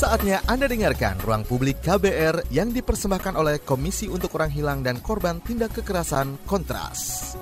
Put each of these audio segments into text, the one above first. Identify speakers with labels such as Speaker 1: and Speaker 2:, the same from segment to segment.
Speaker 1: Saatnya Anda dengarkan Ruang Publik KBR yang dipersembahkan oleh Komisi untuk Orang Hilang dan Korban Tindak Kekerasan Kontras.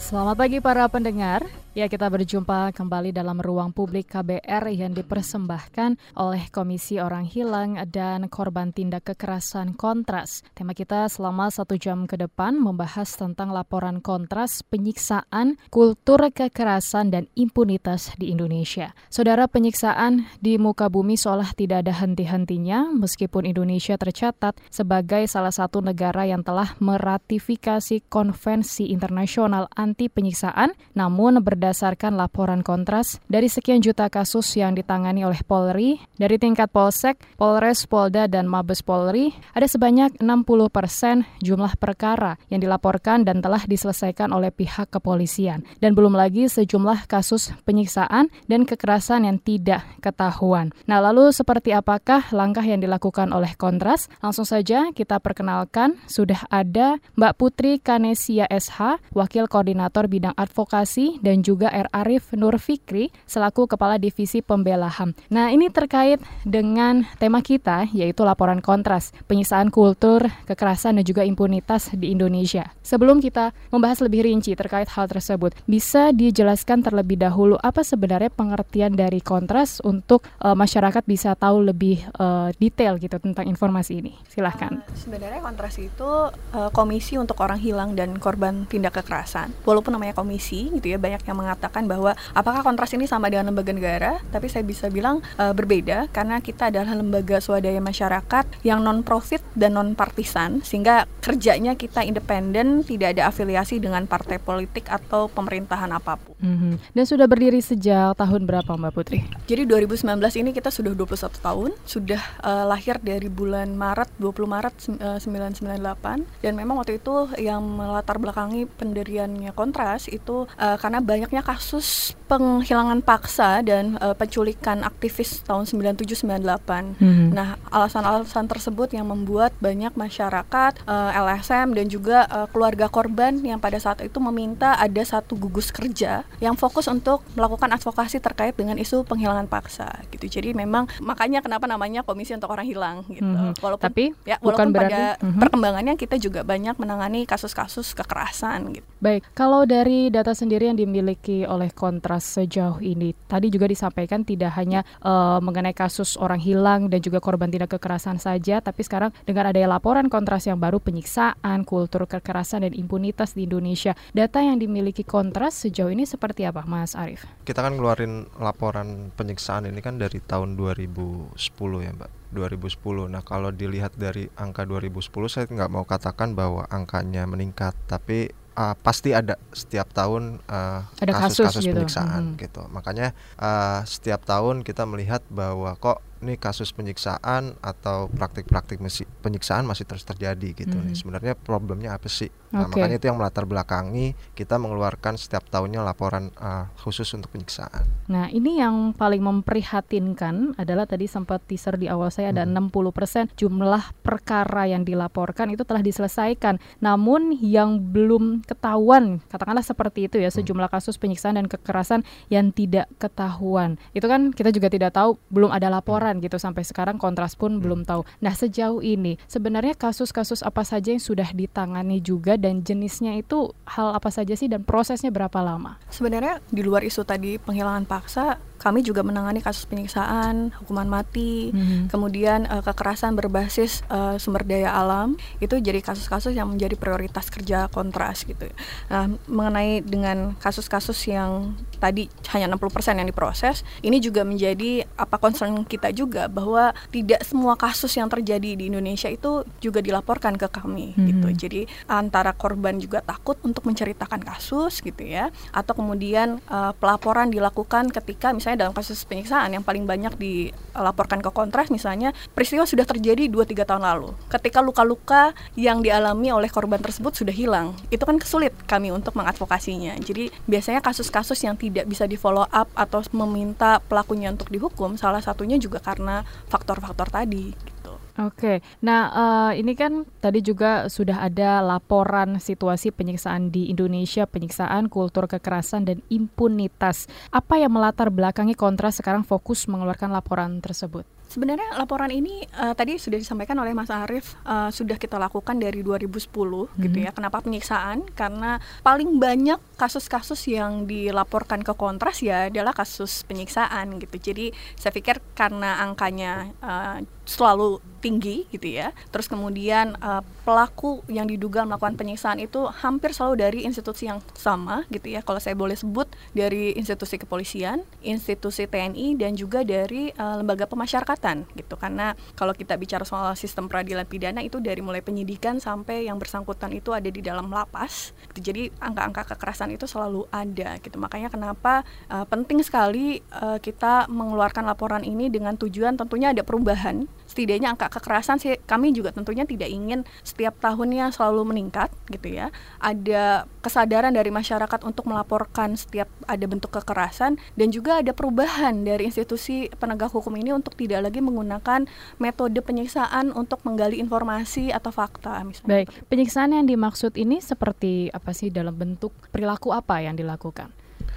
Speaker 2: Selamat pagi para pendengar. Ya, kita berjumpa kembali dalam ruang publik KBR yang dipersembahkan oleh Komisi Orang Hilang dan Korban Tindak Kekerasan Kontras. Tema kita selama satu jam ke depan membahas tentang laporan kontras penyiksaan, kultur kekerasan, dan impunitas di Indonesia. Saudara penyiksaan di muka bumi seolah tidak ada henti-hentinya, meskipun Indonesia tercatat sebagai salah satu negara yang telah meratifikasi Konvensi Internasional Anti Penyiksaan, namun berdasarkan berdasarkan laporan kontras dari sekian juta kasus yang ditangani oleh Polri, dari tingkat Polsek, Polres, Polda, dan Mabes Polri, ada sebanyak 60 persen jumlah perkara yang dilaporkan dan telah diselesaikan oleh pihak kepolisian. Dan belum lagi sejumlah kasus penyiksaan dan kekerasan yang tidak ketahuan. Nah, lalu seperti apakah langkah yang dilakukan oleh Kontras? Langsung saja kita perkenalkan, sudah ada Mbak Putri Kanesia SH, Wakil Koordinator Bidang Advokasi dan juga juga R. Arif Nur Fikri selaku Kepala Divisi Pembela HAM. Nah, ini terkait dengan tema kita yaitu laporan kontras, penyisaan kultur, kekerasan dan juga impunitas di Indonesia. Sebelum kita membahas lebih rinci terkait hal tersebut, bisa dijelaskan terlebih dahulu apa sebenarnya pengertian dari kontras untuk uh, masyarakat bisa tahu lebih uh, detail gitu tentang informasi ini. Silahkan. Uh,
Speaker 3: sebenarnya kontras itu uh, komisi untuk orang hilang dan korban tindak kekerasan. Walaupun namanya komisi gitu ya, banyak yang mengatakan bahwa apakah kontras ini sama dengan lembaga negara, tapi saya bisa bilang uh, berbeda karena kita adalah lembaga swadaya masyarakat yang non profit dan non partisan sehingga kerjanya kita independen, tidak ada afiliasi dengan partai politik atau pemerintahan apa pun. Mm
Speaker 2: -hmm. Dan sudah berdiri sejak tahun berapa Mbak Putri?
Speaker 3: Jadi 2019 ini kita sudah 21 tahun, sudah uh, lahir dari bulan Maret 20 Maret uh, 998 dan memang waktu itu yang melatar belakangi pendiriannya Kontras itu uh, karena banyak banyaknya kasus penghilangan paksa dan uh, penculikan aktivis tahun 9798. Hmm. Nah, alasan-alasan tersebut yang membuat banyak masyarakat uh, eh, LSM dan juga uh, keluarga korban yang pada saat itu meminta ada satu gugus kerja yang fokus untuk melakukan advokasi terkait dengan isu penghilangan paksa gitu. Jadi memang makanya kenapa namanya Komisi untuk Orang Hilang gitu. Hmm.
Speaker 2: Walaupun tapi
Speaker 3: ya walaupun bukan pada berarti, uh-huh. perkembangannya kita juga banyak menangani kasus-kasus kekerasan gitu.
Speaker 2: Baik, kalau dari data sendiri yang dimiliki dimiliki oleh kontras sejauh ini? Tadi juga disampaikan tidak hanya uh, mengenai kasus orang hilang dan juga korban tindak kekerasan saja, tapi sekarang dengan adanya laporan kontras yang baru penyiksaan, kultur kekerasan dan impunitas di Indonesia. Data yang dimiliki kontras sejauh ini seperti apa, Mas Arief?
Speaker 4: Kita kan keluarin laporan penyiksaan ini kan dari tahun 2010 ya, Mbak. 2010. Nah, kalau dilihat dari angka 2010 saya nggak mau katakan bahwa angkanya meningkat, tapi uh, pasti ada setiap tahun kasus-kasus uh, gitu. penyiksaan hmm. gitu. Makanya uh, setiap tahun kita melihat bahwa kok ini kasus penyiksaan atau praktik-praktik penyiksaan masih terus terjadi gitu hmm. nih. Sebenarnya problemnya apa sih? Nah, okay. makanya itu yang melatar belakangi kita mengeluarkan setiap tahunnya laporan uh, khusus untuk penyiksaan.
Speaker 2: Nah, ini yang paling memprihatinkan adalah tadi sempat teaser di awal saya ada hmm. 60% jumlah perkara yang dilaporkan itu telah diselesaikan. Namun yang belum ketahuan, katakanlah seperti itu ya, hmm. sejumlah kasus penyiksaan dan kekerasan yang tidak ketahuan. Itu kan kita juga tidak tahu, belum ada laporan gitu sampai sekarang kontras pun hmm. belum tahu. Nah, sejauh ini sebenarnya kasus-kasus apa saja yang sudah ditangani juga dan jenisnya itu hal apa saja sih dan prosesnya berapa lama?
Speaker 3: Sebenarnya di luar isu tadi penghilangan paksa kami juga menangani kasus penyiksaan, hukuman mati, hmm. kemudian uh, kekerasan berbasis uh, sumber daya alam itu jadi kasus-kasus yang menjadi prioritas kerja kontras gitu. Nah, mengenai dengan kasus-kasus yang tadi hanya 60% yang diproses, ini juga menjadi apa concern kita juga bahwa tidak semua kasus yang terjadi di Indonesia itu juga dilaporkan ke kami hmm. gitu. Jadi antara korban juga takut untuk menceritakan kasus gitu ya, atau kemudian uh, pelaporan dilakukan ketika misalnya misalnya dalam kasus penyiksaan yang paling banyak dilaporkan ke kontras misalnya peristiwa sudah terjadi 2-3 tahun lalu. Ketika luka-luka yang dialami oleh korban tersebut sudah hilang itu kan kesulit kami untuk mengadvokasinya. Jadi biasanya kasus-kasus yang tidak bisa di follow up atau meminta pelakunya untuk dihukum salah satunya juga karena faktor-faktor tadi
Speaker 2: Oke, nah uh, ini kan tadi juga sudah ada laporan situasi penyiksaan di Indonesia, penyiksaan, kultur kekerasan dan impunitas. Apa yang melatar belakangi Kontras sekarang fokus mengeluarkan laporan tersebut?
Speaker 3: Sebenarnya laporan ini uh, tadi sudah disampaikan oleh Mas Arief uh, sudah kita lakukan dari 2010 hmm. gitu ya. Kenapa penyiksaan? Karena paling banyak kasus-kasus yang dilaporkan ke Kontras ya adalah kasus penyiksaan gitu. Jadi saya pikir karena angkanya uh, selalu tinggi gitu ya. Terus kemudian uh, pelaku yang diduga melakukan penyiksaan itu hampir selalu dari institusi yang sama gitu ya. Kalau saya boleh sebut dari institusi kepolisian, institusi TNI dan juga dari uh, lembaga pemasyarakatan gitu. Karena kalau kita bicara soal sistem peradilan pidana itu dari mulai penyidikan sampai yang bersangkutan itu ada di dalam lapas. Gitu. Jadi angka-angka kekerasan itu selalu ada gitu. Makanya kenapa uh, penting sekali uh, kita mengeluarkan laporan ini dengan tujuan tentunya ada perubahan setidaknya angka kekerasan sih kami juga tentunya tidak ingin setiap tahunnya selalu meningkat gitu ya. Ada kesadaran dari masyarakat untuk melaporkan setiap ada bentuk kekerasan dan juga ada perubahan dari institusi penegak hukum ini untuk tidak lagi menggunakan metode penyiksaan untuk menggali informasi atau fakta
Speaker 2: misalnya. Baik, penyiksaan yang dimaksud ini seperti apa sih dalam bentuk perilaku apa yang dilakukan?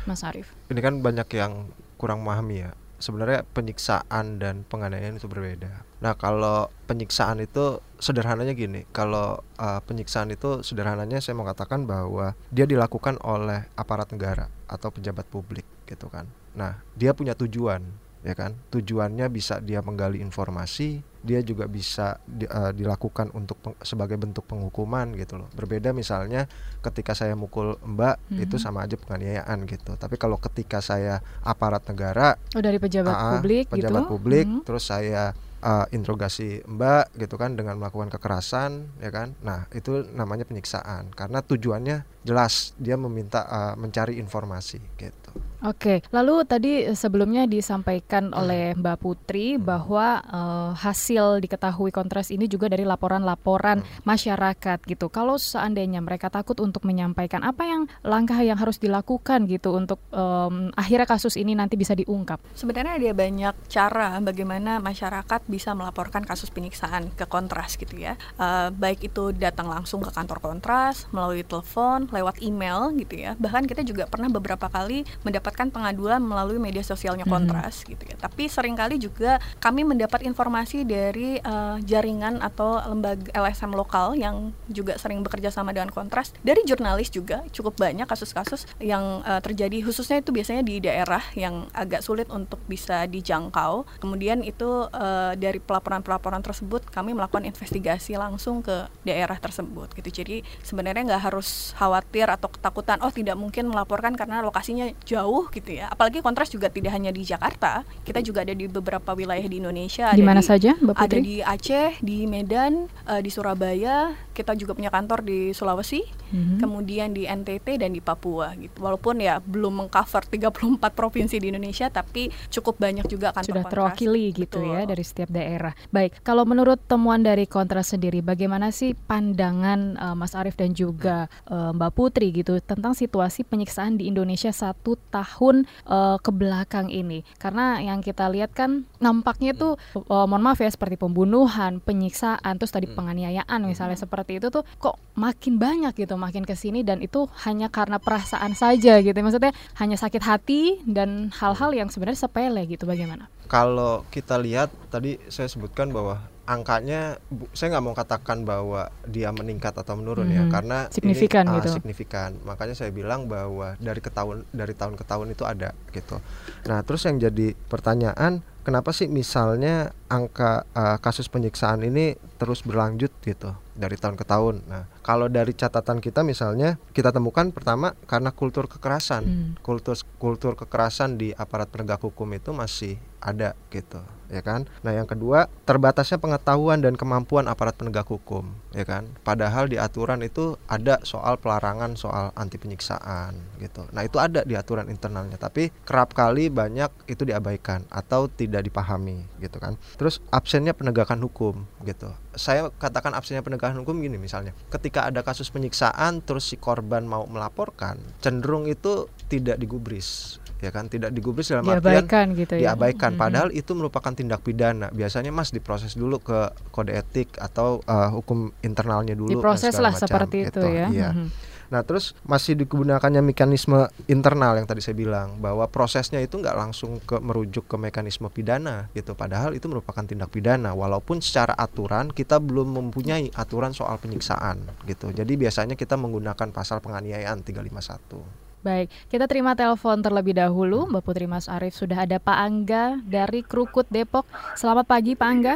Speaker 2: Mas Arief.
Speaker 4: Ini kan banyak yang kurang memahami ya sebenarnya penyiksaan dan penganiayaan itu berbeda. Nah, kalau penyiksaan itu sederhananya gini, kalau uh, penyiksaan itu sederhananya saya mau katakan bahwa dia dilakukan oleh aparat negara atau pejabat publik gitu kan. Nah, dia punya tujuan ya kan tujuannya bisa dia menggali informasi dia juga bisa di, uh, dilakukan untuk peng, sebagai bentuk penghukuman gitu loh berbeda misalnya ketika saya mukul mbak mm-hmm. itu sama aja penganiayaan gitu tapi kalau ketika saya aparat negara
Speaker 2: oh dari pejabat uh, publik
Speaker 4: pejabat
Speaker 2: gitu?
Speaker 4: publik mm-hmm. terus saya uh, interogasi mbak gitu kan dengan melakukan kekerasan ya kan? Nah itu namanya penyiksaan karena tujuannya jelas dia meminta uh, mencari informasi gitu
Speaker 2: Oke, lalu tadi sebelumnya disampaikan hmm. oleh Mbak Putri hmm. bahwa uh, hasil diketahui kontras ini juga dari laporan-laporan hmm. masyarakat gitu. Kalau seandainya mereka takut untuk menyampaikan apa yang langkah yang harus dilakukan gitu untuk um, akhirnya kasus ini nanti bisa diungkap.
Speaker 3: Sebenarnya ada banyak cara bagaimana masyarakat bisa melaporkan kasus penyiksaan ke kontras gitu ya. Uh, baik itu datang langsung ke kantor kontras melalui telepon, lewat email gitu ya. Bahkan kita juga pernah beberapa kali mendapatkan pengaduan melalui media sosialnya mhm. Kontras mm-hmm. gitu ya. Tapi sering kali juga kami mendapat informasi dari uh, jaringan atau lembaga LSM lokal yang juga sering bekerja sama dengan Kontras. Dari jurnalis juga cukup banyak kasus-kasus yang uh, terjadi khususnya itu biasanya di daerah yang agak sulit untuk bisa dijangkau. Kemudian itu uh, dari pelaporan-pelaporan tersebut kami melakukan investigasi langsung ke daerah tersebut gitu. Jadi sebenarnya nggak harus khawatir atau ketakutan oh tidak mungkin melaporkan karena lokasinya jauh jauh gitu ya. Apalagi kontras juga tidak hanya di Jakarta, kita juga ada di beberapa wilayah di Indonesia.
Speaker 2: Di mana saja, Mbak
Speaker 3: Putri? Ada di Aceh, di Medan, uh, di Surabaya. Kita juga punya kantor di Sulawesi, mm-hmm. kemudian di NTT dan di Papua gitu. Walaupun ya belum mengcover 34 provinsi di Indonesia, tapi cukup banyak juga kantor
Speaker 2: Sudah terwakili gitu ya dari setiap daerah. Baik, kalau menurut temuan dari kontras sendiri, bagaimana sih pandangan uh, Mas Arief dan juga uh, Mbak Putri gitu tentang situasi penyiksaan di Indonesia satu tahun uh, ke belakang ini karena yang kita lihat kan nampaknya tuh uh, mohon maaf ya seperti pembunuhan, penyiksaan, terus tadi hmm. penganiayaan misalnya hmm. Seperti itu tuh kok makin banyak gitu makin ke sini dan itu hanya karena perasaan saja gitu maksudnya hanya sakit hati dan hal-hal yang sebenarnya sepele gitu bagaimana?
Speaker 4: Kalau kita lihat tadi saya sebutkan bahwa angkanya saya nggak mau katakan bahwa dia meningkat atau menurun ya, hmm, ya karena
Speaker 2: signifikan ini, gitu.
Speaker 4: Uh, signifikan makanya saya bilang bahwa dari ke tahun dari tahun ke tahun itu ada gitu nah terus yang jadi pertanyaan kenapa sih misalnya angka uh, kasus penyiksaan ini terus berlanjut gitu dari tahun ke tahun. Nah, kalau dari catatan kita misalnya kita temukan pertama karena kultur kekerasan, hmm. kultur kultur kekerasan di aparat penegak hukum itu masih ada gitu ya kan. Nah, yang kedua, terbatasnya pengetahuan dan kemampuan aparat penegak hukum, ya kan. Padahal di aturan itu ada soal pelarangan soal anti penyiksaan gitu. Nah, itu ada di aturan internalnya, tapi kerap kali banyak itu diabaikan atau tidak dipahami gitu kan. Terus absennya penegakan hukum gitu. Saya katakan absennya penegakan hukum gini misalnya, ketika ada kasus penyiksaan terus si korban mau melaporkan, cenderung itu tidak digubris ya kan tidak digubris dalam
Speaker 2: diabaikan
Speaker 4: artian
Speaker 2: gitu ya.
Speaker 4: diabaikan hmm. padahal itu merupakan tindak pidana biasanya mas diproses dulu ke kode etik atau uh, hukum internalnya dulu
Speaker 2: diproses lah macam, seperti itu, itu ya
Speaker 4: iya. hmm. Nah, terus masih digunakannya mekanisme internal yang tadi saya bilang bahwa prosesnya itu nggak langsung ke merujuk ke mekanisme pidana gitu. Padahal itu merupakan tindak pidana walaupun secara aturan kita belum mempunyai aturan soal penyiksaan gitu. Jadi biasanya kita menggunakan pasal penganiayaan 351.
Speaker 2: Baik, kita terima telepon terlebih dahulu. Mbak Putri Mas Arief sudah ada Pak Angga dari Krukut Depok. Selamat pagi Pak Angga.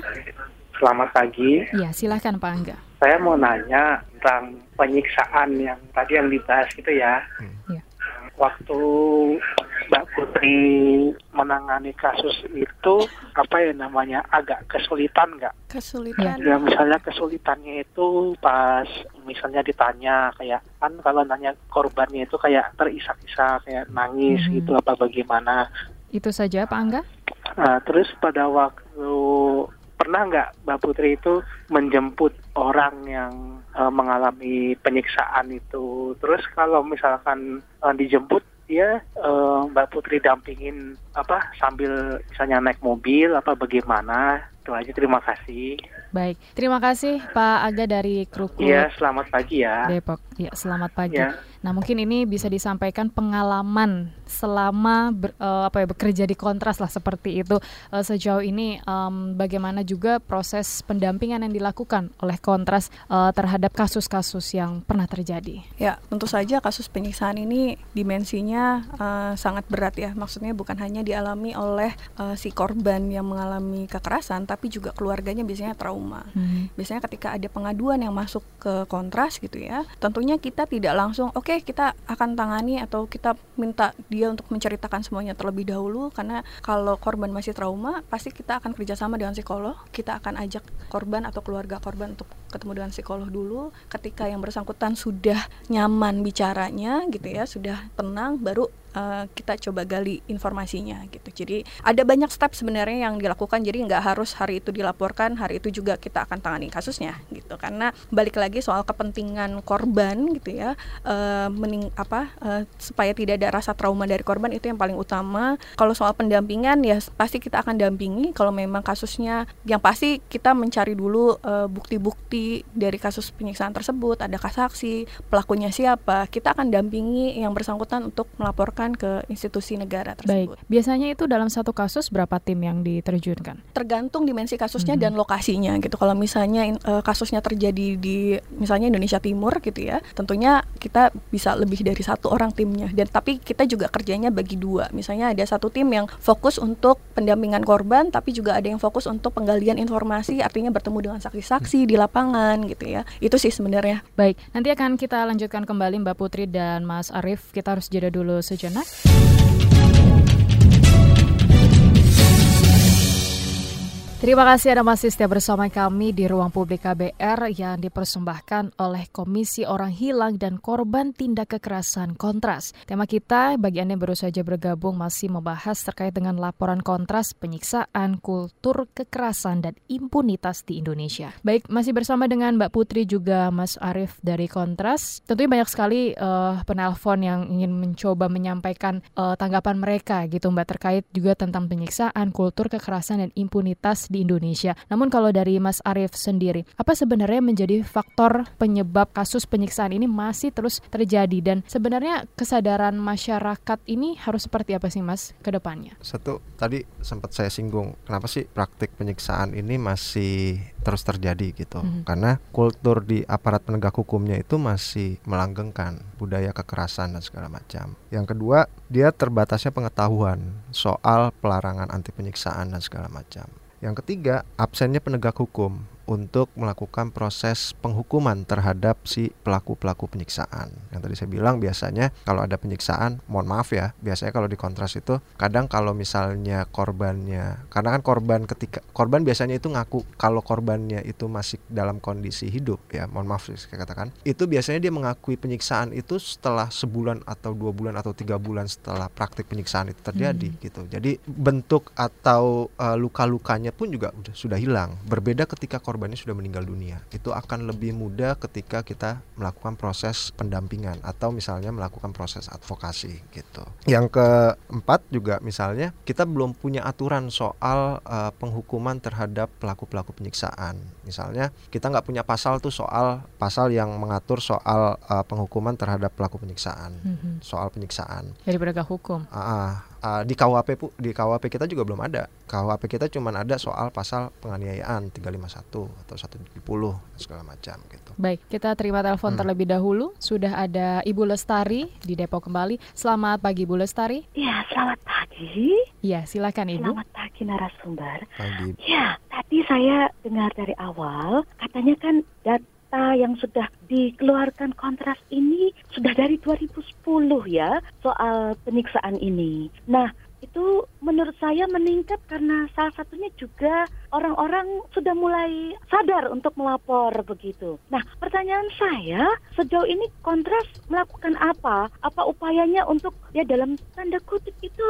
Speaker 5: Selamat pagi.
Speaker 2: Iya, silahkan Pak Angga.
Speaker 5: Saya mau nanya tentang penyiksaan yang tadi yang dibahas gitu ya. Hmm. Ya. Waktu Mbak Putri menangani kasus itu apa ya namanya agak kesulitan nggak?
Speaker 3: Kesulitan.
Speaker 5: Ya misalnya kesulitannya itu pas misalnya ditanya kayak kan kalau nanya korbannya itu kayak terisak-isak kayak nangis hmm. gitu apa bagaimana?
Speaker 2: Itu saja Pak Angga.
Speaker 5: Nah, terus pada waktu pernah nggak Mbak Putri itu menjemput orang yang uh, mengalami penyiksaan itu? Terus kalau misalkan uh, dijemput dia uh, Mbak Putri dampingin apa sambil misalnya naik mobil apa bagaimana? Itu aja terima kasih.
Speaker 2: Baik, terima kasih Pak Aga dari Krukut.
Speaker 5: Iya, selamat pagi ya.
Speaker 2: Depok. Ya, selamat pagi. Ya. Nah, mungkin ini bisa disampaikan pengalaman selama ber, uh, apa ya bekerja di kontras lah seperti itu uh, sejauh ini um, bagaimana juga proses pendampingan yang dilakukan oleh kontras uh, terhadap kasus-kasus yang pernah terjadi.
Speaker 3: Ya, tentu saja kasus penyiksaan ini dimensinya uh, sangat berat ya. Maksudnya bukan hanya dialami oleh uh, si korban yang mengalami kekerasan, tapi juga keluarganya biasanya trauma. Hmm. Biasanya ketika ada pengaduan yang masuk ke kontras gitu ya, tentunya kita tidak langsung oke okay, kita akan tangani atau kita minta dia untuk menceritakan semuanya terlebih dahulu karena kalau korban masih trauma pasti kita akan kerjasama dengan psikolog. Kita akan ajak korban atau keluarga korban untuk ketemu dengan psikolog dulu. Ketika yang bersangkutan sudah nyaman bicaranya gitu ya sudah tenang baru uh, kita coba gali informasinya gitu. Jadi ada banyak step sebenarnya yang dilakukan. Jadi nggak harus hari itu dilaporkan, hari itu juga kita akan tangani kasusnya gitu. Karena balik lagi soal kepentingan korban gitu ya, uh, mening apa uh, supaya tidak ada rasa trauma dari korban itu yang paling utama. Kalau soal pendampingan ya pasti kita akan dampingi. Kalau memang kasusnya yang pasti kita mencari dulu bukti-bukti uh, dari kasus penyiksaan tersebut, ada saksi, pelakunya siapa, kita akan dampingi yang bersangkutan untuk melaporkan dilaporkan ke institusi negara tersebut.
Speaker 2: Baik. Biasanya itu dalam satu kasus berapa tim yang diterjunkan?
Speaker 3: Tergantung dimensi kasusnya hmm. dan lokasinya gitu. Kalau misalnya uh, kasusnya terjadi di misalnya Indonesia Timur gitu ya, tentunya kita bisa lebih dari satu orang timnya. Dan tapi kita juga kerjanya bagi dua. Misalnya ada satu tim yang fokus untuk pendampingan korban, tapi juga ada yang fokus untuk penggalian informasi, artinya bertemu dengan saksi-saksi hmm. di lapangan gitu ya. Itu sih sebenarnya.
Speaker 2: Baik, nanti akan kita lanjutkan kembali Mbak Putri dan Mas Arief. Kita harus jeda dulu sejenak sejenak. Terima kasih Anda masih setia bersama kami di Ruang Publik KBR yang dipersembahkan oleh Komisi Orang Hilang dan Korban Tindak Kekerasan Kontras. Tema kita bagi Anda yang baru saja bergabung masih membahas terkait dengan laporan kontras penyiksaan, kultur kekerasan dan impunitas di Indonesia. Baik, masih bersama dengan Mbak Putri juga Mas Arief dari Kontras. Tentunya banyak sekali uh, penelpon yang ingin mencoba menyampaikan uh, tanggapan mereka gitu Mbak terkait juga tentang penyiksaan, kultur kekerasan dan impunitas di Indonesia. Namun kalau dari Mas Arief sendiri, apa sebenarnya menjadi faktor penyebab kasus penyiksaan ini masih terus terjadi dan sebenarnya kesadaran masyarakat ini harus seperti apa sih Mas ke depannya?
Speaker 4: Satu, tadi sempat saya singgung, kenapa sih praktik penyiksaan ini masih terus terjadi gitu? Hmm. Karena kultur di aparat penegak hukumnya itu masih melanggengkan budaya kekerasan dan segala macam. Yang kedua, dia terbatasnya pengetahuan soal pelarangan anti penyiksaan dan segala macam. Yang ketiga, absennya penegak hukum untuk melakukan proses penghukuman terhadap si pelaku-pelaku penyiksaan. Yang tadi saya bilang biasanya kalau ada penyiksaan, mohon maaf ya, biasanya kalau di kontras itu kadang kalau misalnya korbannya, karena kan korban ketika korban biasanya itu ngaku kalau korbannya itu masih dalam kondisi hidup ya, mohon maaf saya katakan, itu biasanya dia mengakui penyiksaan itu setelah sebulan atau dua bulan atau tiga bulan setelah praktik penyiksaan itu terjadi hmm. gitu. Jadi bentuk atau uh, luka-lukanya pun juga sudah hilang. Berbeda ketika korban korbannya sudah meninggal dunia. Itu akan lebih mudah ketika kita melakukan proses pendampingan atau misalnya melakukan proses advokasi gitu. Yang keempat juga misalnya kita belum punya aturan soal uh, penghukuman terhadap pelaku-pelaku penyiksaan. Misalnya kita nggak punya pasal tuh soal pasal yang mengatur soal uh, penghukuman terhadap pelaku penyiksaan, mm -hmm. soal penyiksaan.
Speaker 2: Jadi penegak hukum.
Speaker 4: Uh, uh, di KUHP di KUHP kita juga belum ada. KUHP kita cuma ada soal pasal penganiayaan 351 atau 170 segala macam gitu.
Speaker 2: Baik, kita terima telepon hmm. terlebih dahulu. Sudah ada Ibu Lestari di Depok kembali. Selamat pagi Ibu Lestari.
Speaker 6: Ya, selamat pagi.
Speaker 2: Ya, silakan Ibu.
Speaker 6: Selamat pagi narasumber. Pagi. Ya, tadi saya dengar dari awal katanya kan dan data yang sudah dikeluarkan kontras ini sudah dari 2010 ya soal penyiksaan ini. Nah, itu menurut saya meningkat karena salah satunya juga orang-orang sudah mulai sadar untuk melapor begitu. Nah, pertanyaan saya, sejauh ini kontras melakukan apa? Apa upayanya untuk ya dalam tanda kutip itu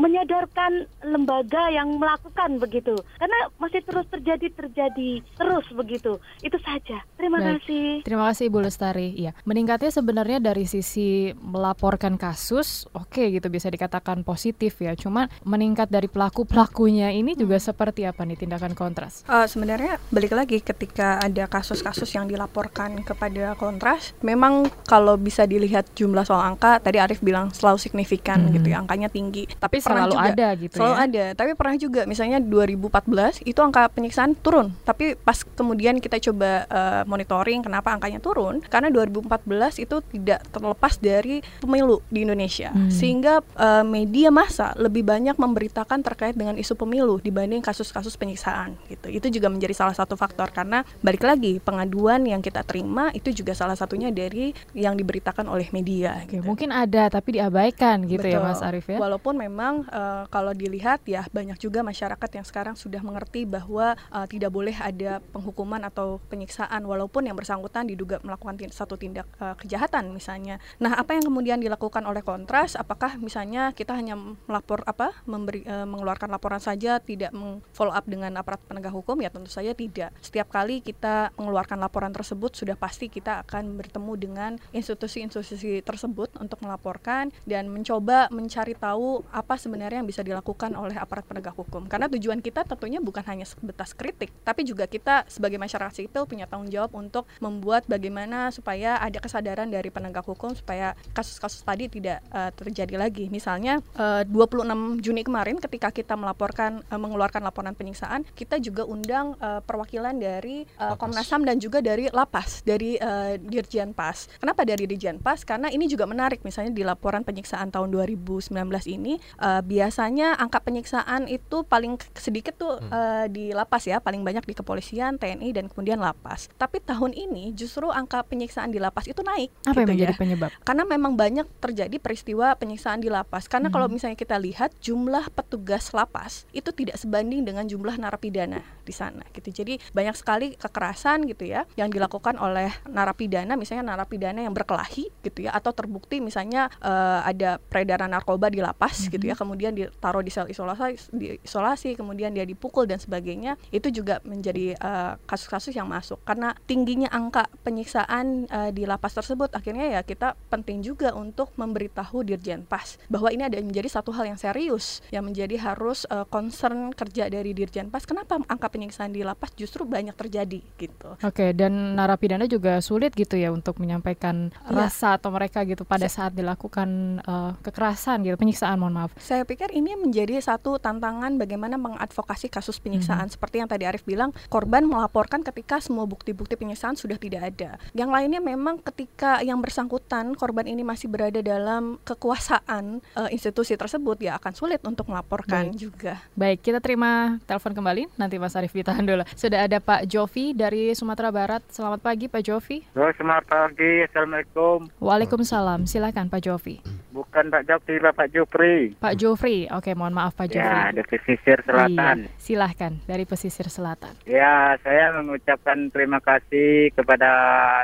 Speaker 6: menyadarkan lembaga yang melakukan begitu? Karena masih terus terjadi terjadi terus begitu. Itu saja. Terima Baik. kasih.
Speaker 2: Terima kasih Ibu Lestari. Iya, meningkatnya sebenarnya dari sisi melaporkan kasus, oke okay, gitu bisa dikatakan positif ya. Cuma meningkat dari pelaku pelakunya ini juga hmm. seperti apa nih? Tindakan kontras?
Speaker 3: Uh, sebenarnya balik lagi ketika ada kasus-kasus yang dilaporkan kepada kontras, memang kalau bisa dilihat jumlah soal angka, tadi Arif bilang selalu signifikan hmm. gitu ya, angkanya tinggi.
Speaker 2: Tapi selalu juga, ada gitu
Speaker 3: selalu
Speaker 2: ya?
Speaker 3: ada, tapi pernah juga misalnya 2014 itu angka penyiksaan turun, tapi pas kemudian kita coba uh, monitoring kenapa angkanya turun, karena 2014 itu tidak terlepas dari pemilu di Indonesia, hmm. sehingga uh, media massa lebih banyak memberitakan terkait dengan isu pemilu dibanding kasus-kasus penyiksaan penyiksaan gitu. Itu juga menjadi salah satu faktor karena balik lagi pengaduan yang kita terima itu juga salah satunya dari yang diberitakan oleh media.
Speaker 2: Oke, gitu. Mungkin ada tapi diabaikan gitu Betul. ya Mas Arif ya.
Speaker 3: Walaupun memang uh, kalau dilihat ya banyak juga masyarakat yang sekarang sudah mengerti bahwa uh, tidak boleh ada penghukuman atau penyiksaan walaupun yang bersangkutan diduga melakukan satu tindak uh, kejahatan misalnya. Nah, apa yang kemudian dilakukan oleh kontras? Apakah misalnya kita hanya melapor apa memberi uh, mengeluarkan laporan saja tidak follow up dengan dengan aparat penegak hukum ya tentu saja tidak. Setiap kali kita mengeluarkan laporan tersebut sudah pasti kita akan bertemu dengan institusi-institusi tersebut untuk melaporkan dan mencoba mencari tahu apa sebenarnya yang bisa dilakukan oleh aparat penegak hukum. Karena tujuan kita tentunya bukan hanya sebatas kritik, tapi juga kita sebagai masyarakat sipil punya tanggung jawab untuk membuat bagaimana supaya ada kesadaran dari penegak hukum supaya kasus-kasus tadi tidak uh, terjadi lagi. Misalnya uh, 26 Juni kemarin ketika kita melaporkan uh, mengeluarkan laporan penyiksaan pemeriksaan kita juga undang uh, perwakilan dari uh, Komnas HAM dan juga dari Lapas dari uh, Dirjen Pas. Kenapa dari Dirjen Pas? Karena ini juga menarik misalnya di laporan penyiksaan tahun 2019 ini uh, biasanya angka penyiksaan itu paling sedikit tuh hmm. uh, di Lapas ya, paling banyak di kepolisian, TNI dan kemudian Lapas. Tapi tahun ini justru angka penyiksaan di Lapas itu naik.
Speaker 2: Apa gitu yang menjadi ya. penyebab?
Speaker 3: Karena memang banyak terjadi peristiwa penyiksaan di Lapas. Karena hmm. kalau misalnya kita lihat jumlah petugas Lapas itu tidak sebanding dengan jumlah narapidana di sana gitu. Jadi banyak sekali kekerasan gitu ya yang dilakukan oleh narapidana misalnya narapidana yang berkelahi gitu ya atau terbukti misalnya uh, ada peredaran narkoba di lapas mm -hmm. gitu ya kemudian ditaruh di sel isolasi di isolasi kemudian dia dipukul dan sebagainya itu juga menjadi eh, kasus-kasus uh, yang masuk karena tingginya angka penyiksaan uh, di lapas tersebut akhirnya ya kita penting juga untuk memberitahu Dirjen Pas bahwa ini ada menjadi satu hal yang serius yang menjadi harus uh, concern kerja dari Dirjen lapas kenapa angka penyiksaan di lapas justru banyak terjadi gitu.
Speaker 2: Oke, dan narapidana juga sulit gitu ya untuk menyampaikan ya. rasa atau mereka gitu pada saat dilakukan uh, kekerasan gitu, penyiksaan mohon maaf.
Speaker 3: Saya pikir ini menjadi satu tantangan bagaimana mengadvokasi kasus penyiksaan. Hmm. Seperti yang tadi Arif bilang, korban melaporkan ketika semua bukti-bukti penyiksaan sudah tidak ada. Yang lainnya memang ketika yang bersangkutan korban ini masih berada dalam kekuasaan uh, institusi tersebut ya akan sulit untuk melaporkan Baik. juga.
Speaker 2: Baik, kita terima telepon kembali. Nanti Mas Arief ditahan dulu. Sudah ada Pak Jovi dari Sumatera Barat. Selamat pagi Pak Jovi.
Speaker 7: Halo, selamat pagi. Assalamualaikum.
Speaker 2: Waalaikumsalam. Silakan Pak Jovi.
Speaker 7: Bukan Pak Jovi, Pak Jufri.
Speaker 2: Pak Jufri. Oke, mohon maaf Pak Jufri.
Speaker 7: Ya, dari pesisir selatan.
Speaker 2: Iya, silahkan dari pesisir selatan.
Speaker 7: Ya, saya mengucapkan terima kasih kepada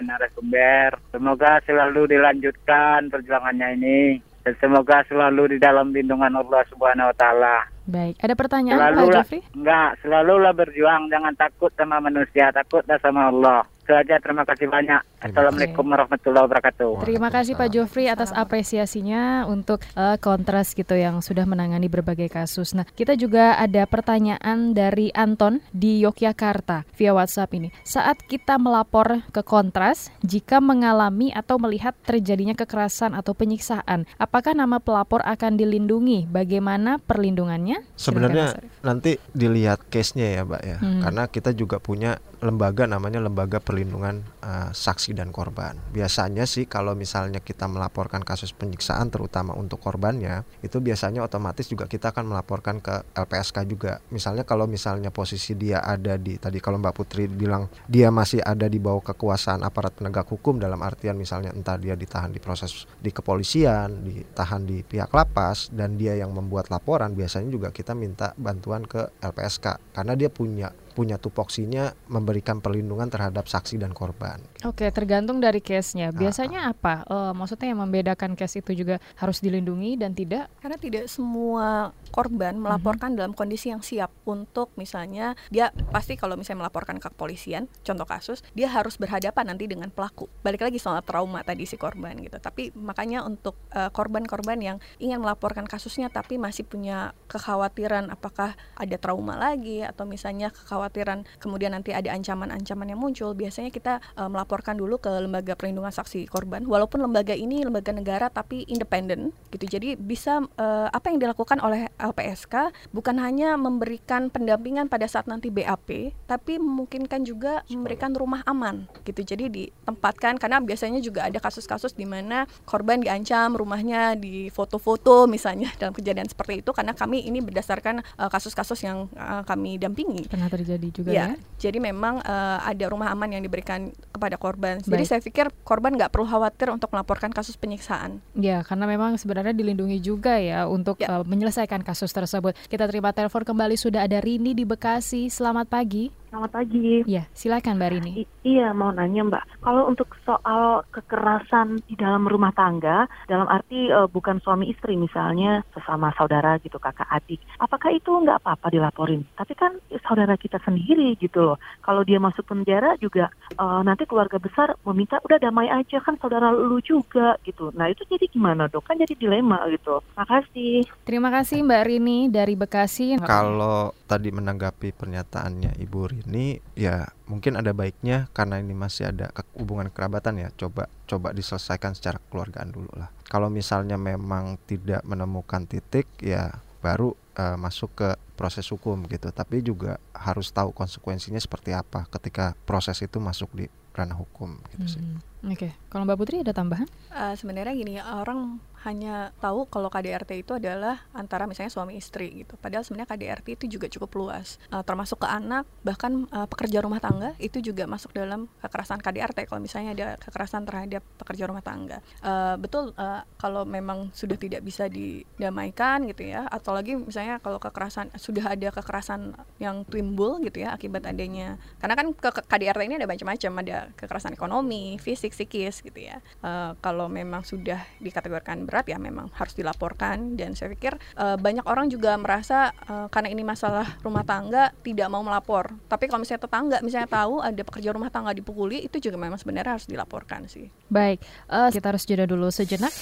Speaker 7: narasumber. Semoga selalu dilanjutkan perjuangannya ini. Dan semoga selalu di dalam lindungan Allah Subhanahu wa taala.
Speaker 2: Baik, ada pertanyaan
Speaker 7: selalu
Speaker 2: Pak Jeffrey?
Speaker 7: Enggak, selalulah berjuang, jangan takut sama manusia, takutlah sama Allah. Itu aja, terima kasih banyak. Assalamualaikum warahmatullahi wabarakatuh.
Speaker 2: Terima kasih Pak Jofri atas apresiasinya untuk uh, kontras gitu yang sudah menangani berbagai kasus. Nah, kita juga ada pertanyaan dari Anton di Yogyakarta via WhatsApp ini. Saat kita melapor ke kontras, jika mengalami atau melihat terjadinya kekerasan atau penyiksaan, apakah nama pelapor akan dilindungi? Bagaimana perlindungannya?
Speaker 4: Sebenarnya nanti dilihat case-nya ya, Mbak ya. Hmm. Karena kita juga punya lembaga namanya lembaga perlindungan uh, saksi dan korban. Biasanya sih kalau misalnya kita melaporkan kasus penyiksaan terutama untuk korbannya, itu biasanya otomatis juga kita akan melaporkan ke LPSK juga. Misalnya kalau misalnya posisi dia ada di tadi kalau Mbak Putri bilang dia masih ada di bawah kekuasaan aparat penegak hukum dalam artian misalnya entah dia ditahan di proses di kepolisian, ditahan di pihak lapas dan dia yang membuat laporan, biasanya juga kita minta bantuan ke LPSK karena dia punya punya tupoksinya memberikan perlindungan terhadap saksi dan korban.
Speaker 2: Oke, tergantung dari case-nya. Biasanya uh, apa? Uh, maksudnya yang membedakan case itu juga harus dilindungi dan tidak?
Speaker 3: Karena tidak semua korban mhm. melaporkan uh -huh. dalam kondisi yang siap untuk misalnya dia pasti kalau misalnya melaporkan ke kepolisian, contoh kasus, dia harus berhadapan nanti dengan pelaku. Balik lagi soal trauma tadi si korban gitu. Tapi makanya untuk eh, korban-korban uh, yang ingin melaporkan kasusnya tapi masih punya kekhawatiran apakah ada trauma lagi atau misalnya kekhawatiran kekhawatiran kemudian nanti ada ancaman-ancaman yang muncul, biasanya kita uh, melaporkan dulu ke lembaga perlindungan saksi korban. Walaupun lembaga ini lembaga negara tapi independen gitu. Jadi bisa uh, apa yang dilakukan oleh LPSK bukan hanya memberikan pendampingan pada saat nanti BAP, tapi memungkinkan juga memberikan rumah aman gitu. Jadi ditempatkan karena biasanya juga ada kasus-kasus di mana korban diancam rumahnya di foto-foto misalnya dalam kejadian seperti itu karena kami ini berdasarkan eh, kasus-kasus uh, yang uh, kami dampingi.
Speaker 2: Pernah terjadi terjadi juga
Speaker 3: ya.
Speaker 2: ya.
Speaker 3: Jadi memang uh, ada rumah aman yang diberikan kepada korban. Baik. Jadi saya pikir korban nggak perlu khawatir untuk melaporkan kasus penyiksaan.
Speaker 2: Ya, karena memang sebenarnya dilindungi juga ya untuk ya. Uh, menyelesaikan kasus tersebut. Kita terima telepon kembali sudah ada Rini di Bekasi. Selamat pagi.
Speaker 8: Selamat pagi.
Speaker 2: Iya, silakan Mbak Rini. I
Speaker 8: iya, mau nanya Mbak. Kalau untuk soal kekerasan di dalam rumah tangga, dalam arti uh, bukan suami istri misalnya, sesama saudara gitu, kakak adik, apakah itu nggak apa-apa dilaporin? Tapi kan saudara kita sendiri gitu loh. Kalau dia masuk penjara juga uh, nanti keluarga besar meminta udah damai aja kan saudara lu juga gitu. Nah itu jadi gimana dok? Kan jadi dilema gitu. Makasih.
Speaker 2: Terima kasih Mbak Rini dari Bekasi.
Speaker 4: Kalau tadi menanggapi pernyataannya Ibu Rini ini ya mungkin ada baiknya karena ini masih ada hubungan kerabatan ya coba coba diselesaikan secara keluargaan dulu lah kalau misalnya memang tidak menemukan titik ya baru uh, masuk ke proses hukum gitu tapi juga harus tahu konsekuensinya seperti apa ketika proses itu masuk di ranah hukum gitu hmm. sih
Speaker 2: Oke, okay. kalau Mbak Putri ada tambahan?
Speaker 3: Uh, sebenarnya gini, orang hanya tahu kalau KDRT itu adalah antara misalnya suami istri gitu. Padahal sebenarnya KDRT itu juga cukup luas, uh, termasuk ke anak, bahkan uh, pekerja rumah tangga itu juga masuk dalam kekerasan KDRT. Kalau misalnya ada kekerasan terhadap pekerja rumah tangga, uh, betul uh, kalau memang sudah tidak bisa didamaikan gitu ya, atau lagi misalnya kalau kekerasan sudah ada kekerasan yang timbul gitu ya akibat adanya, karena kan ke KDRT ini ada macam-macam, ada kekerasan ekonomi, fisik, psikis gitu ya. Uh, kalau memang sudah dikategorikan berat ya memang harus dilaporkan. Dan saya pikir uh, banyak orang juga merasa uh, karena ini masalah rumah tangga tidak mau melapor. Tapi kalau misalnya tetangga misalnya tahu ada pekerja rumah tangga dipukuli itu juga memang sebenarnya harus dilaporkan sih.
Speaker 2: Baik uh, kita harus jeda dulu sejenak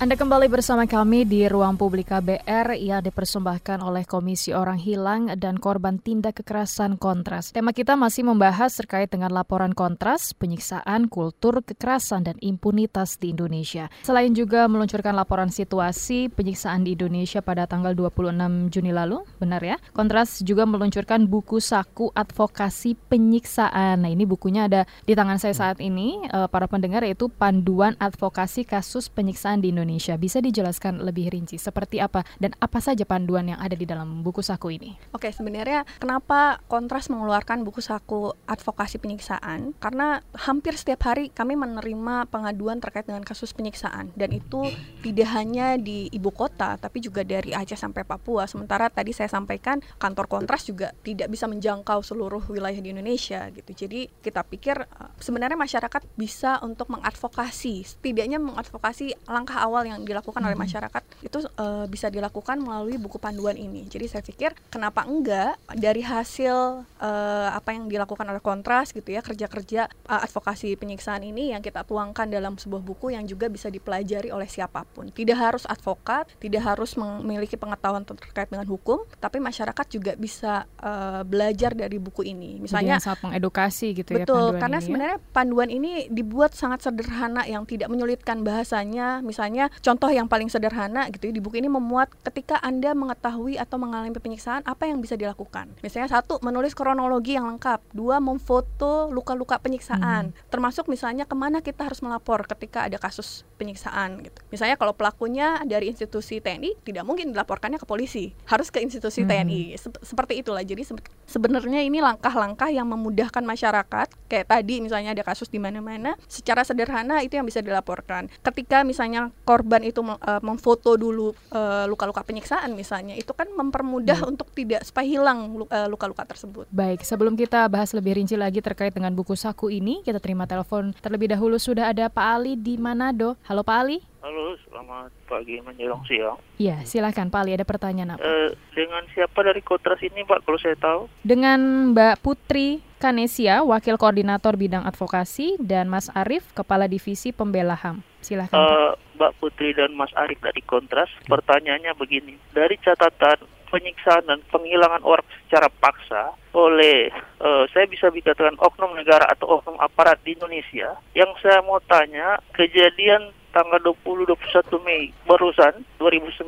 Speaker 2: Anda kembali bersama kami di ruang publik KBR yang dipersembahkan oleh Komisi Orang Hilang dan Korban Tindak Kekerasan Kontras. Tema kita masih membahas terkait dengan laporan kontras, penyiksaan, kultur, kekerasan, dan impunitas di Indonesia. Selain juga meluncurkan laporan situasi penyiksaan di Indonesia pada tanggal 26 Juni lalu, benar ya? Kontras juga meluncurkan buku saku advokasi penyiksaan. Nah ini bukunya ada di tangan saya saat ini, eh, para pendengar yaitu Panduan Advokasi Kasus Penyiksaan di Indonesia Indonesia. Bisa dijelaskan lebih rinci seperti apa dan apa saja panduan yang ada di dalam buku saku ini?
Speaker 3: Oke, sebenarnya kenapa Kontras mengeluarkan buku saku advokasi penyiksaan? Karena hampir setiap hari kami menerima pengaduan terkait dengan kasus penyiksaan dan itu tidak hanya di ibu kota tapi juga dari Aceh sampai Papua. Sementara tadi saya sampaikan kantor Kontras juga tidak bisa menjangkau seluruh wilayah di Indonesia gitu. Jadi kita pikir eh, sebenarnya masyarakat bisa untuk mengadvokasi, setidaknya mengadvokasi langkah awal yang dilakukan oleh masyarakat itu uh, bisa dilakukan melalui buku panduan ini. Jadi saya pikir kenapa enggak dari hasil uh, apa yang dilakukan oleh Kontras gitu ya kerja-kerja uh, advokasi penyiksaan ini yang kita tuangkan dalam sebuah buku yang juga bisa dipelajari oleh siapa pun. Tidak harus advokat, tidak harus memiliki pengetahuan terkait dengan hukum, tapi masyarakat juga bisa uh, belajar dari buku ini.
Speaker 2: Misalnya Jadi sangat mengedukasi gitu
Speaker 3: betul, ya Betul, karena ini ya. sebenarnya ya? panduan ini dibuat sangat sederhana yang tidak menyulitkan bahasanya. Misalnya contoh yang paling sederhana gitu ya, di buku ini memuat ketika Anda mengetahui atau mengalami penyiksaan apa yang bisa dilakukan. Misalnya satu, menulis kronologi yang lengkap. Dua, memfoto luka-luka penyiksaan. Hmm. Termasuk misalnya ke mana kita harus melapor ketika ada kasus penyiksaan gitu. Misalnya kalau pelakunya dari institusi TNI, tidak mungkin dilaporkannya ke polisi, harus ke institusi hmm. TNI. seperti itulah. Jadi sebenarnya ini langkah-langkah yang memudahkan masyarakat. Kayak tadi misalnya ada kasus di mana-mana, secara sederhana itu yang bisa dilaporkan. Ketika misalnya korban itu uh, memfoto dulu uh, luka-luka penyiksaan misalnya, itu kan mempermudah hmm. untuk tidak supaya hilang eh, luka-luka tersebut.
Speaker 2: Baik, sebelum kita bahas lebih rinci lagi terkait dengan buku saku ini, kita terima telepon terlebih dahulu sudah ada Pak Ali di Manado. Halo Pak Ali.
Speaker 9: Halo, selamat pagi menjelang siang.
Speaker 2: Iya, silakan Pak Ali, ada pertanyaan apa?
Speaker 9: Uh, dengan siapa dari Kotras ini Pak, kalau saya tahu?
Speaker 2: Dengan Mbak Putri Kanesia, Wakil Koordinator Bidang Advokasi, dan Mas Arief, Kepala Divisi Pembela HAM. Silakan uh.
Speaker 9: Mbak Putri dan Mas Arief dari Kontras, pertanyaannya begini. Dari catatan penyiksaan dan penghilangan orang secara paksa oleh uh, saya bisa dikatakan oknum negara atau oknum aparat di Indonesia. Yang saya mau tanya, kejadian tanggal 20 21 Mei barusan 2019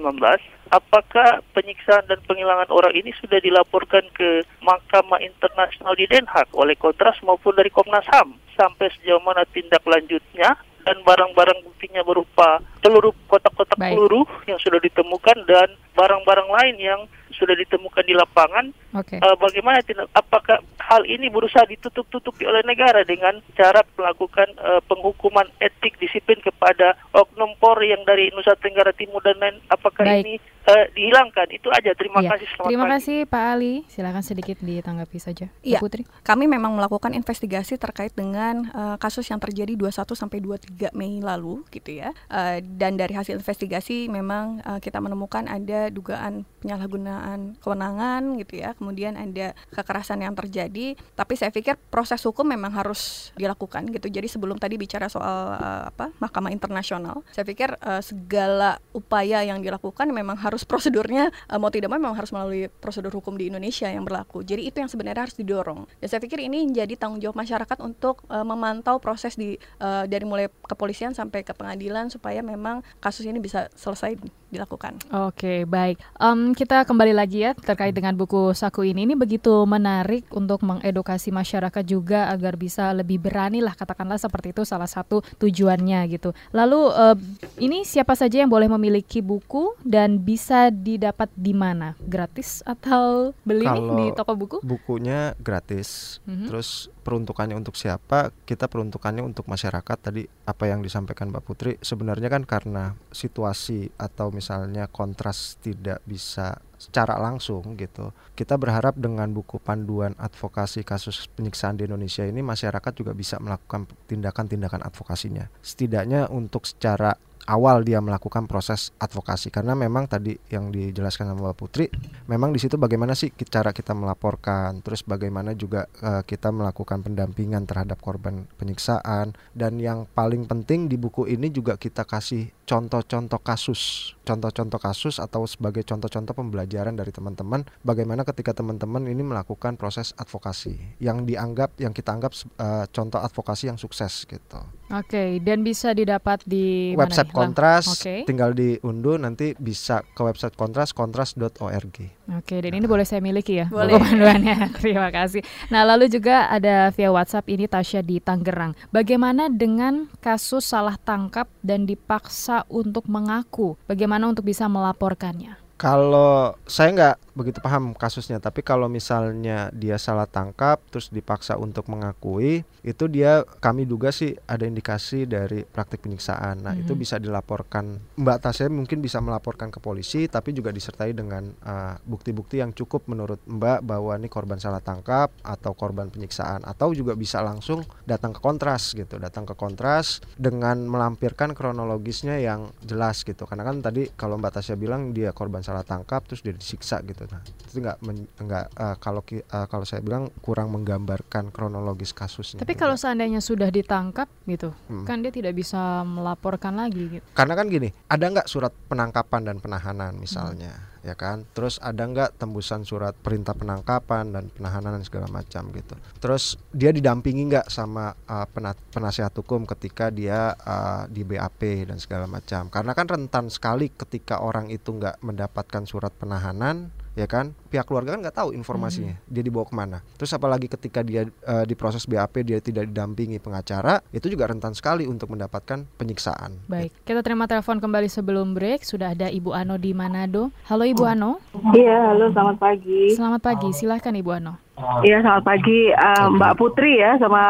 Speaker 9: apakah penyiksaan dan penghilangan orang ini sudah dilaporkan ke Mahkamah Internasional di Den Haag oleh Kontras maupun dari Komnas HAM sampai sejauh mana tindak lanjutnya dan barang-barang buktinya berupa seluruh kotak-kotak peluru yang sudah ditemukan dan barang-barang lain yang sudah ditemukan di lapangan. Okay. Uh, eh, bagaimana tindak? Apakah hal ini berusaha ditutup-tutupi oleh negara dengan cara melakukan uh, penghukuman etik disiplin kepada oknum Polri yang dari Nusa Tenggara Timur dan lain? Apakah Baik. ini uh, dihilangkan? Itu aja. Terima ya. kasih.
Speaker 2: Selamat Terima pagi. kasih Pak Ali. Silakan sedikit ditanggapi saja.
Speaker 3: Iya. Putri. Kami memang melakukan investigasi terkait dengan uh, kasus yang terjadi 21 sampai 23 Mei lalu gitu ya. Uh, dan dari hasil investigasi memang uh, kita menemukan ada dugaan penyalahgunaan kewenangan gitu ya. Kemudian ada kekerasan yang terjadi, tapi saya pikir proses hukum memang harus dilakukan gitu. Jadi sebelum tadi bicara soal uh, apa Mahkamah Internasional, saya pikir uh, segala upaya yang dilakukan memang harus prosedurnya uh, mau tidak mau memang harus melalui prosedur hukum di Indonesia yang berlaku. Jadi itu yang sebenarnya harus didorong. Dan saya pikir ini menjadi tanggung jawab masyarakat untuk uh, memantau proses di uh, dari mulai kepolisian sampai ke pengadilan supaya memang kasus ini bisa selesai dilakukan.
Speaker 2: Oke, baik. Um, kita kembali lagi ya terkait dengan buku saku ini. Ini begitu menarik untuk mengedukasi masyarakat juga agar bisa lebih berani lah katakanlah seperti itu salah satu tujuannya gitu. Lalu uh, ini siapa saja yang boleh memiliki buku dan bisa didapat di mana? Gratis atau beli Kalau nih di toko buku?
Speaker 4: Bukunya gratis. Mm -hmm. Terus peruntukannya untuk siapa kita peruntukannya untuk masyarakat tadi apa yang disampaikan Mbak Putri sebenarnya kan karena situasi atau misalnya kontras tidak bisa secara langsung gitu kita berharap dengan buku panduan advokasi kasus penyiksaan di Indonesia ini masyarakat juga bisa melakukan tindakan-tindakan advokasinya. Setidaknya untuk secara awal dia melakukan proses advokasi. Karena memang tadi yang dijelaskan sama Mbak Putri memang di situ bagaimana sih cara kita melaporkan terus bagaimana juga uh, kita melakukan pendampingan terhadap korban penyiksaan. Dan yang paling penting di buku ini juga kita kasih contoh-contoh kasus contoh-contoh kasus atau sebagai contoh-contoh pembelajaran dari teman-teman bagaimana ketika teman-teman ini melakukan proses advokasi. Yang dianggap yang kita anggap uh, contoh advokasi yang sukses gitu.
Speaker 2: Oke, okay, dan bisa didapat di
Speaker 4: website Kontras. Okay. Tinggal diunduh nanti bisa ke website Kontras kontras.org. Oke,
Speaker 2: okay, dan ini boleh saya miliki ya boleh. panduannya. Terima kasih. Nah, lalu juga ada via WhatsApp ini Tasya di Tangerang. Bagaimana dengan kasus salah tangkap dan dipaksa untuk mengaku? Bagaimana untuk bisa melaporkannya?
Speaker 4: Kalau saya nggak begitu paham kasusnya, tapi kalau misalnya dia salah tangkap terus dipaksa untuk mengakui, itu dia kami duga sih ada indikasi dari praktik penyiksaan. Nah, hmm. itu bisa dilaporkan Mbak Tasya mungkin bisa melaporkan ke polisi tapi juga disertai dengan uh, bukti-bukti uh, yang cukup menurut Mbak bahwa ini korban salah tangkap atau korban penyiksaan atau juga bisa langsung datang ke kontras gitu, datang ke kontras dengan melampirkan kronologisnya yang jelas gitu. Karena kan tadi kalau Mbak Tasya bilang dia korban salah tangkap terus dia disiksa gitu nah itu nggak nggak uh, kalau uh, kalau saya bilang kurang menggambarkan kronologis kasusnya.
Speaker 2: Tapi kalau seandainya sudah ditangkap gitu hmm. kan dia tidak bisa melaporkan lagi gitu.
Speaker 4: Karena kan gini ada nggak surat penangkapan dan penahanan misalnya hmm. ya kan? Terus ada nggak tembusan surat perintah penangkapan dan penahanan dan segala macam gitu. Terus dia didampingi nggak sama uh, penasihat hukum ketika dia uh, di BAP dan segala macam? Karena kan rentan sekali ketika orang itu nggak mendapatkan surat penahanan ya kan? Pihak keluarga kan nggak tahu informasinya hmm. dia dibawa ke mana. Terus apalagi ketika dia uh, di proses BAP dia tidak didampingi pengacara itu juga rentan sekali untuk mendapatkan penyiksaan.
Speaker 2: Baik kita terima telepon kembali sebelum break. Sudah ada Ibu Ano di Manado. Halo Ibu Ano.
Speaker 10: Iya halo selamat pagi.
Speaker 2: Selamat pagi silahkan Ibu Ano
Speaker 10: Iya selamat pagi uh, Mbak Putri ya sama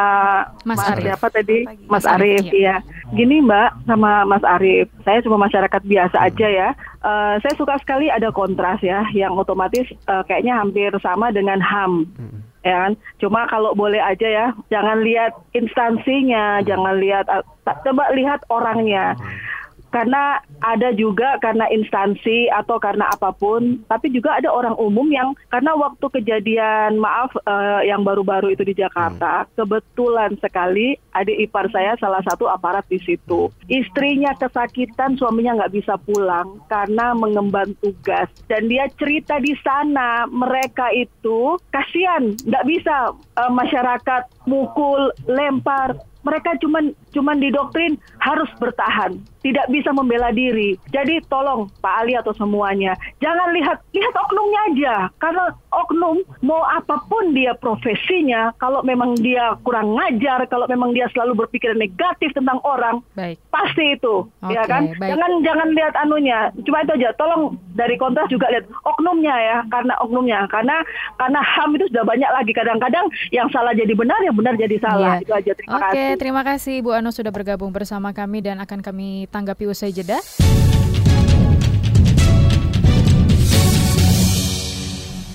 Speaker 10: Mas, Mas Arif. siapa tadi Mas, Mas Arif, ya. Gini Mbak sama Mas Arif, saya cuma masyarakat biasa aja ya. Uh, saya suka sekali ada kontras ya, yang otomatis uh, kayaknya hampir sama dengan HAM. Hmm. Ya kan? Cuma kalau boleh aja ya, jangan lihat instansinya, jangan lihat, coba lihat orangnya. Karena ada juga karena instansi atau karena apa pun, tapi juga ada orang umum yang karena waktu kejadian maaf uh, yang baru-baru itu di Jakarta, hmm. kebetulan sekali adik ipar saya salah satu aparat di situ. Istrinya kesakitan, suaminya nggak bisa pulang karena mengemban tugas dan dia cerita di sana mereka itu kasihan nggak bisa uh, masyarakat mukul, lempar, mereka cuman cuman didoktrin harus bertahan, tidak bisa membela diri. Jadi tolong Pak Ali atau semuanya, jangan lihat lihat oknumnya aja. Karena oknum mau apa pun dia profesinya, kalau memang dia kurang ngajar, kalau memang dia selalu berpikir negatif tentang orang, baik. pasti itu, okay, ya kan? Baik. Jangan jangan lihat anunya, cuma itu aja. Tolong dari kontras juga lihat oknumnya ya, karena oknumnya, karena karena ham itu sudah banyak lagi. Kadang-kadang yang salah jadi benar, yang benar jadi salah. Yeah. Itu aja.
Speaker 2: Terima okay, kasih terima kasih Bu Ano sudah bergabung bersama kami dan akan kami tanggapi usai jeda.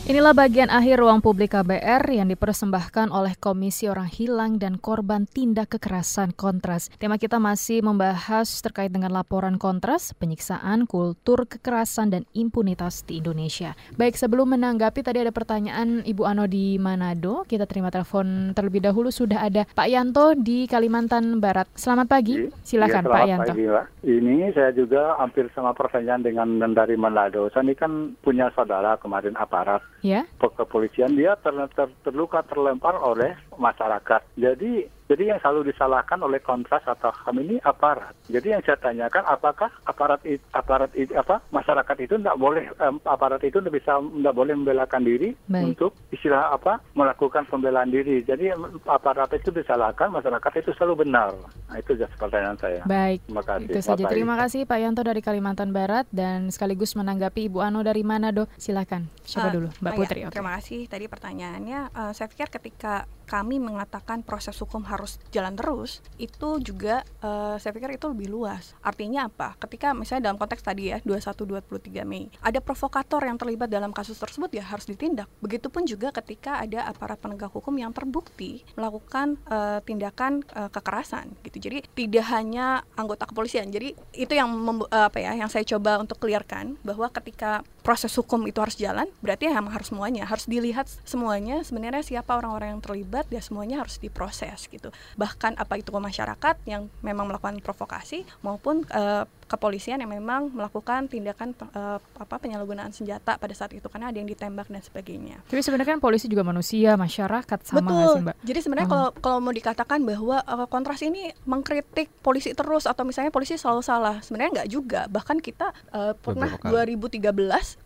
Speaker 2: Inilah bagian akhir ruang publik KBR yang dipersembahkan oleh Komisi Orang Hilang dan Korban Tindak Kekerasan Kontras. Tema kita masih membahas terkait dengan laporan Kontras, penyiksaan, kultur kekerasan dan impunitas di Indonesia. Baik, sebelum menanggapi tadi ada pertanyaan Ibu Ano di Manado, kita terima telepon terlebih dahulu sudah ada Pak Yanto di Kalimantan Barat. Selamat pagi, silakan ya, Pak Yanto. Pagi, Pak.
Speaker 11: Ini saya juga hampir sama pertanyaan dengan dari Manado. Saya ini kan punya saudara kemarin aparat
Speaker 2: ya.
Speaker 11: kepolisian dia ter, ter, terluka terlempar oleh masyarakat. Jadi jadi yang selalu disalahkan oleh kontras atau HAM ini aparat. Jadi yang saya tanyakan apakah aparat aparat apa masyarakat itu tidak boleh um, aparat itu tidak bisa tidak boleh membelakan diri Baik. untuk istilah apa melakukan pembelaan diri. Jadi aparat itu disalahkan, masyarakat itu selalu benar. Nah, itu saja pertanyaan saya.
Speaker 2: Baik. Terima kasih. Itu saja. Terima kasih Pak Yanto dari Kalimantan Barat dan sekaligus menanggapi Ibu Ano dari Manado. Silakan. Siapa uh, dulu? Mbak oh Putri.
Speaker 3: Ya, okay. Terima kasih. Tadi pertanyaannya uh, saya pikir ketika kami mengatakan proses hukum harus jalan terus, itu juga uh, saya pikir itu lebih luas. Artinya apa? Ketika misalnya dalam konteks tadi ya 21-23 Mei, ada provokator yang terlibat dalam kasus tersebut ya harus ditindak. Begitupun juga ketika ada aparat penegak hukum yang terbukti melakukan uh, tindakan uh, kekerasan gitu. Jadi tidak hanya anggota kepolisian. Jadi itu yang apa ya yang saya coba untuk clearkan bahwa ketika proses hukum itu harus jalan, berarti ya harus semuanya harus dilihat semuanya sebenarnya siapa orang-orang yang terlibat ya semuanya harus diproses gitu bahkan apa itu masyarakat yang memang melakukan provokasi maupun uh, kepolisian yang memang melakukan tindakan uh, apa penyalahgunaan senjata pada saat itu karena ada yang ditembak dan sebagainya.
Speaker 2: Tapi sebenarnya kan polisi juga manusia, masyarakat sama
Speaker 3: Betul.
Speaker 2: sih, Mbak?
Speaker 3: Jadi sebenarnya kalau uh-huh. kalau mau dikatakan bahwa uh, kontras ini mengkritik polisi terus atau misalnya polisi selalu salah, sebenarnya nggak juga. Bahkan kita uh, pernah 2013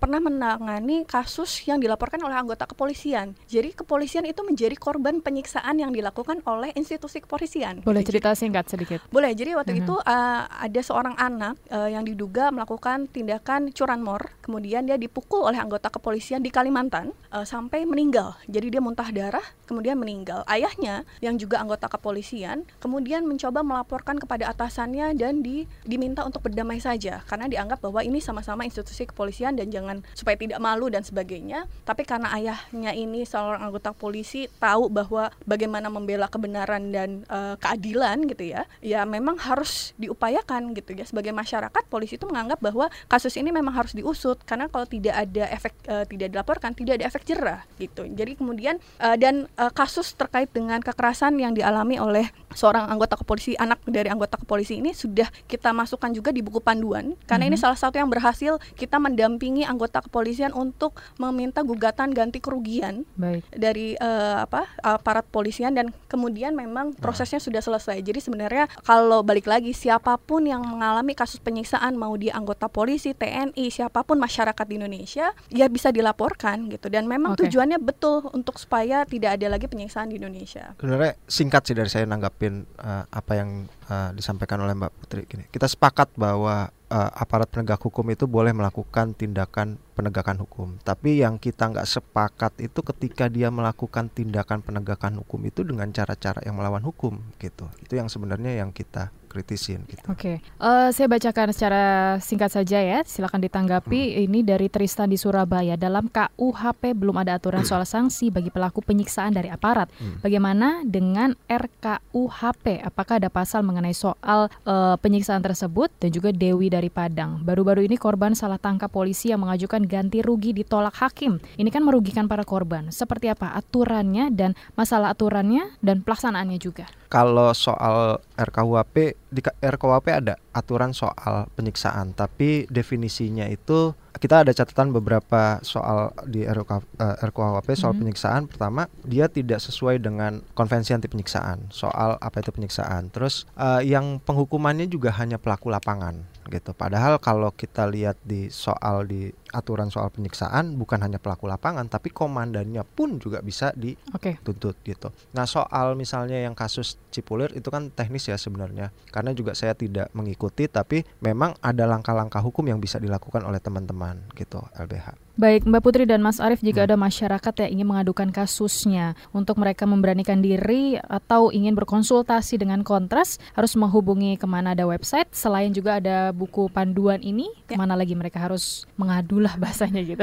Speaker 3: pernah menangani kasus yang dilaporkan oleh anggota kepolisian. Jadi kepolisian itu menjadi korban penyiksaan yang dilakukan oleh institusi kepolisian.
Speaker 2: Boleh cerita singkat sedikit?
Speaker 3: Boleh. Jadi waktu uh-huh. itu uh, ada seorang anak uh, yang diduga melakukan tindakan curanmor, kemudian dia dipukul oleh anggota kepolisian di Kalimantan uh, sampai meninggal. Jadi dia muntah darah, kemudian meninggal. Ayahnya yang juga anggota kepolisian kemudian mencoba melaporkan kepada atasannya dan di, diminta untuk berdamai saja karena dianggap bahwa ini sama-sama institusi kepolisian dan jangan supaya tidak malu dan sebagainya. Tapi karena ayahnya ini seorang anggota polisi tahu bahwa bagaimana membela kebenaran dan uh, keadilan gitu ya, ya memang harus diupayakan gitu ya sebagai masyarakat polisi itu menganggap bahwa kasus ini memang harus diusut karena kalau tidak ada efek uh, tidak dilaporkan tidak ada efek jerah gitu jadi kemudian uh, dan uh, kasus terkait dengan kekerasan yang dialami oleh seorang anggota kepolisi anak dari anggota kepolisi ini sudah kita masukkan juga di buku panduan karena mm -hmm. ini mhm. salah satu yang berhasil kita mendampingi anggota kepolisian untuk meminta gugatan ganti kerugian Baik. dari uh, apa aparat polisian dan kemudian memang prosesnya nah. sudah selesai jadi sebenarnya kalau balik lagi siapa pun yang mengalami kasus penyiksaan mau dia anggota polisi, TNI, siapa pun masyarakat di Indonesia ya bisa dilaporkan gitu dan memang okay. tujuannya betul untuk supaya tidak ada lagi penyiksaan di Indonesia.
Speaker 4: Sebenarnya singkat sih dari saya nanggapin uh, apa yang uh, disampaikan oleh Mbak Putri gini. Kita sepakat bahwa uh, aparat penegak hukum itu boleh melakukan tindakan penegakan hukum. Tapi yang kita nggak sepakat itu ketika dia melakukan tindakan penegakan hukum itu dengan cara-cara yang melawan hukum gitu. Itu yang sebenarnya yang kita kritisin gitu.
Speaker 2: Oke, okay. uh, eh, saya bacakan secara singkat saja ya. Silakan ditanggapi. Hmm. Ini dari Tristan di Surabaya. Dalam KUHP belum ada aturan soal sanksi bagi pelaku penyiksaan dari aparat. Hmm. Bagaimana dengan RKUHP? Apakah ada pasal mengenai soal uh, penyiksaan tersebut dan juga Dewi dari Padang? Baru-baru ini korban salah tangkap polisi yang mengajukan ganti rugi ditolak hakim. Ini kan merugikan para korban. Seperti apa aturannya dan masalah aturannya dan pelaksanaannya juga?
Speaker 4: Kalau soal RKUHP di RKUHP ada aturan soal penyiksaan, tapi definisinya itu kita ada catatan beberapa soal di RKUHP eh, soal mm -hmm. penyiksaan. Pertama, dia tidak sesuai dengan konvensi anti penyiksaan soal apa itu penyiksaan. Terus uh, yang penghukumannya juga hanya pelaku lapangan gitu. Padahal kalau kita lihat di soal di aturan soal penyiksaan bukan hanya pelaku lapangan tapi komandannya pun juga bisa dituntut okay. gitu. Nah soal misalnya yang kasus Cipulir itu kan teknis ya sebenarnya karena juga saya tidak mengikuti tapi memang ada langkah-langkah hukum yang bisa dilakukan oleh teman-teman gitu LBH.
Speaker 2: Baik Mbak Putri dan Mas Arief jika hmm. ada masyarakat yang ingin mengadukan kasusnya untuk mereka memberanikan diri atau ingin berkonsultasi dengan kontras harus menghubungi ke mana ada website selain juga ada buku panduan ini ya. ke mana lagi mereka harus mengadulah bahasanya gitu.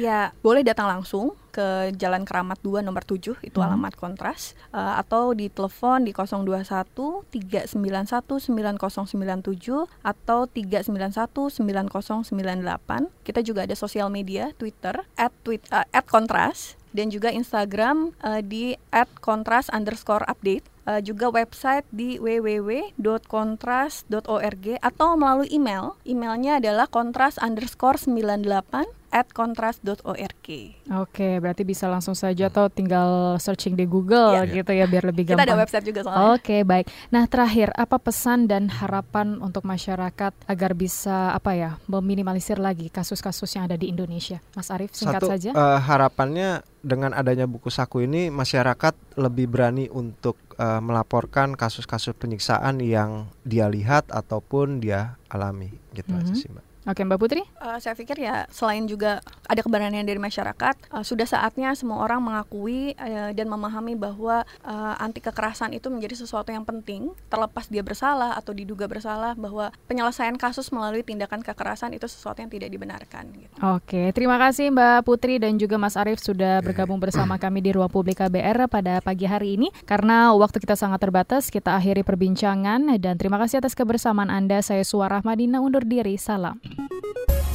Speaker 3: ya boleh datang langsung ke Jalan Keramat 2 nomor 7 itu hmm. alamat kontras uh, atau di telepon di 021 391 9097 atau 391 9098. Kita juga ada sosial media Twitter at, tweet, uh, at kontras dan juga Instagram uh, di at kontras underscore update uh, juga website di www.kontras.org atau melalui email emailnya adalah kontras underscore 98 at kontras.org.
Speaker 2: Oke, berarti bisa langsung saja atau tinggal searching di Google yeah. gitu ya biar lebih gampang.
Speaker 3: Kita ada website juga soalnya.
Speaker 2: Oke, baik. Nah, terakhir apa pesan dan harapan untuk masyarakat agar bisa apa ya meminimalisir lagi kasus-kasus yang ada di Indonesia? Mas Arief, singkat
Speaker 4: Satu,
Speaker 2: saja.
Speaker 4: Uh, harapannya dengan adanya buku saku ini masyarakat lebih berani untuk uh, melaporkan kasus-kasus penyiksaan yang dia lihat ataupun dia alami gitu mm -hmm. aja sih, Mbak.
Speaker 2: Oke Mbak Putri?
Speaker 3: Uh, saya pikir ya selain juga ada keberanian dari masyarakat, uh, sudah saatnya semua orang mengakui uh, dan memahami bahwa uh, anti kekerasan itu menjadi sesuatu yang penting, terlepas dia bersalah atau diduga bersalah, bahwa penyelesaian kasus melalui tindakan kekerasan itu sesuatu yang tidak dibenarkan. Gitu.
Speaker 2: Oke, terima kasih Mbak Putri dan juga Mas Arief sudah bergabung bersama kami di Ruang Publik KBR pada pagi hari ini. Karena waktu kita sangat terbatas, kita akhiri perbincangan dan terima kasih atas kebersamaan Anda. Saya Suara Madina undur diri. Salam.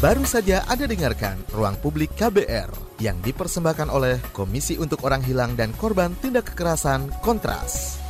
Speaker 1: Baru saja Anda dengarkan Ruang Publik KBR yang dipersembahkan oleh Komisi untuk Orang Hilang dan Korban Tindak Kekerasan Kontras.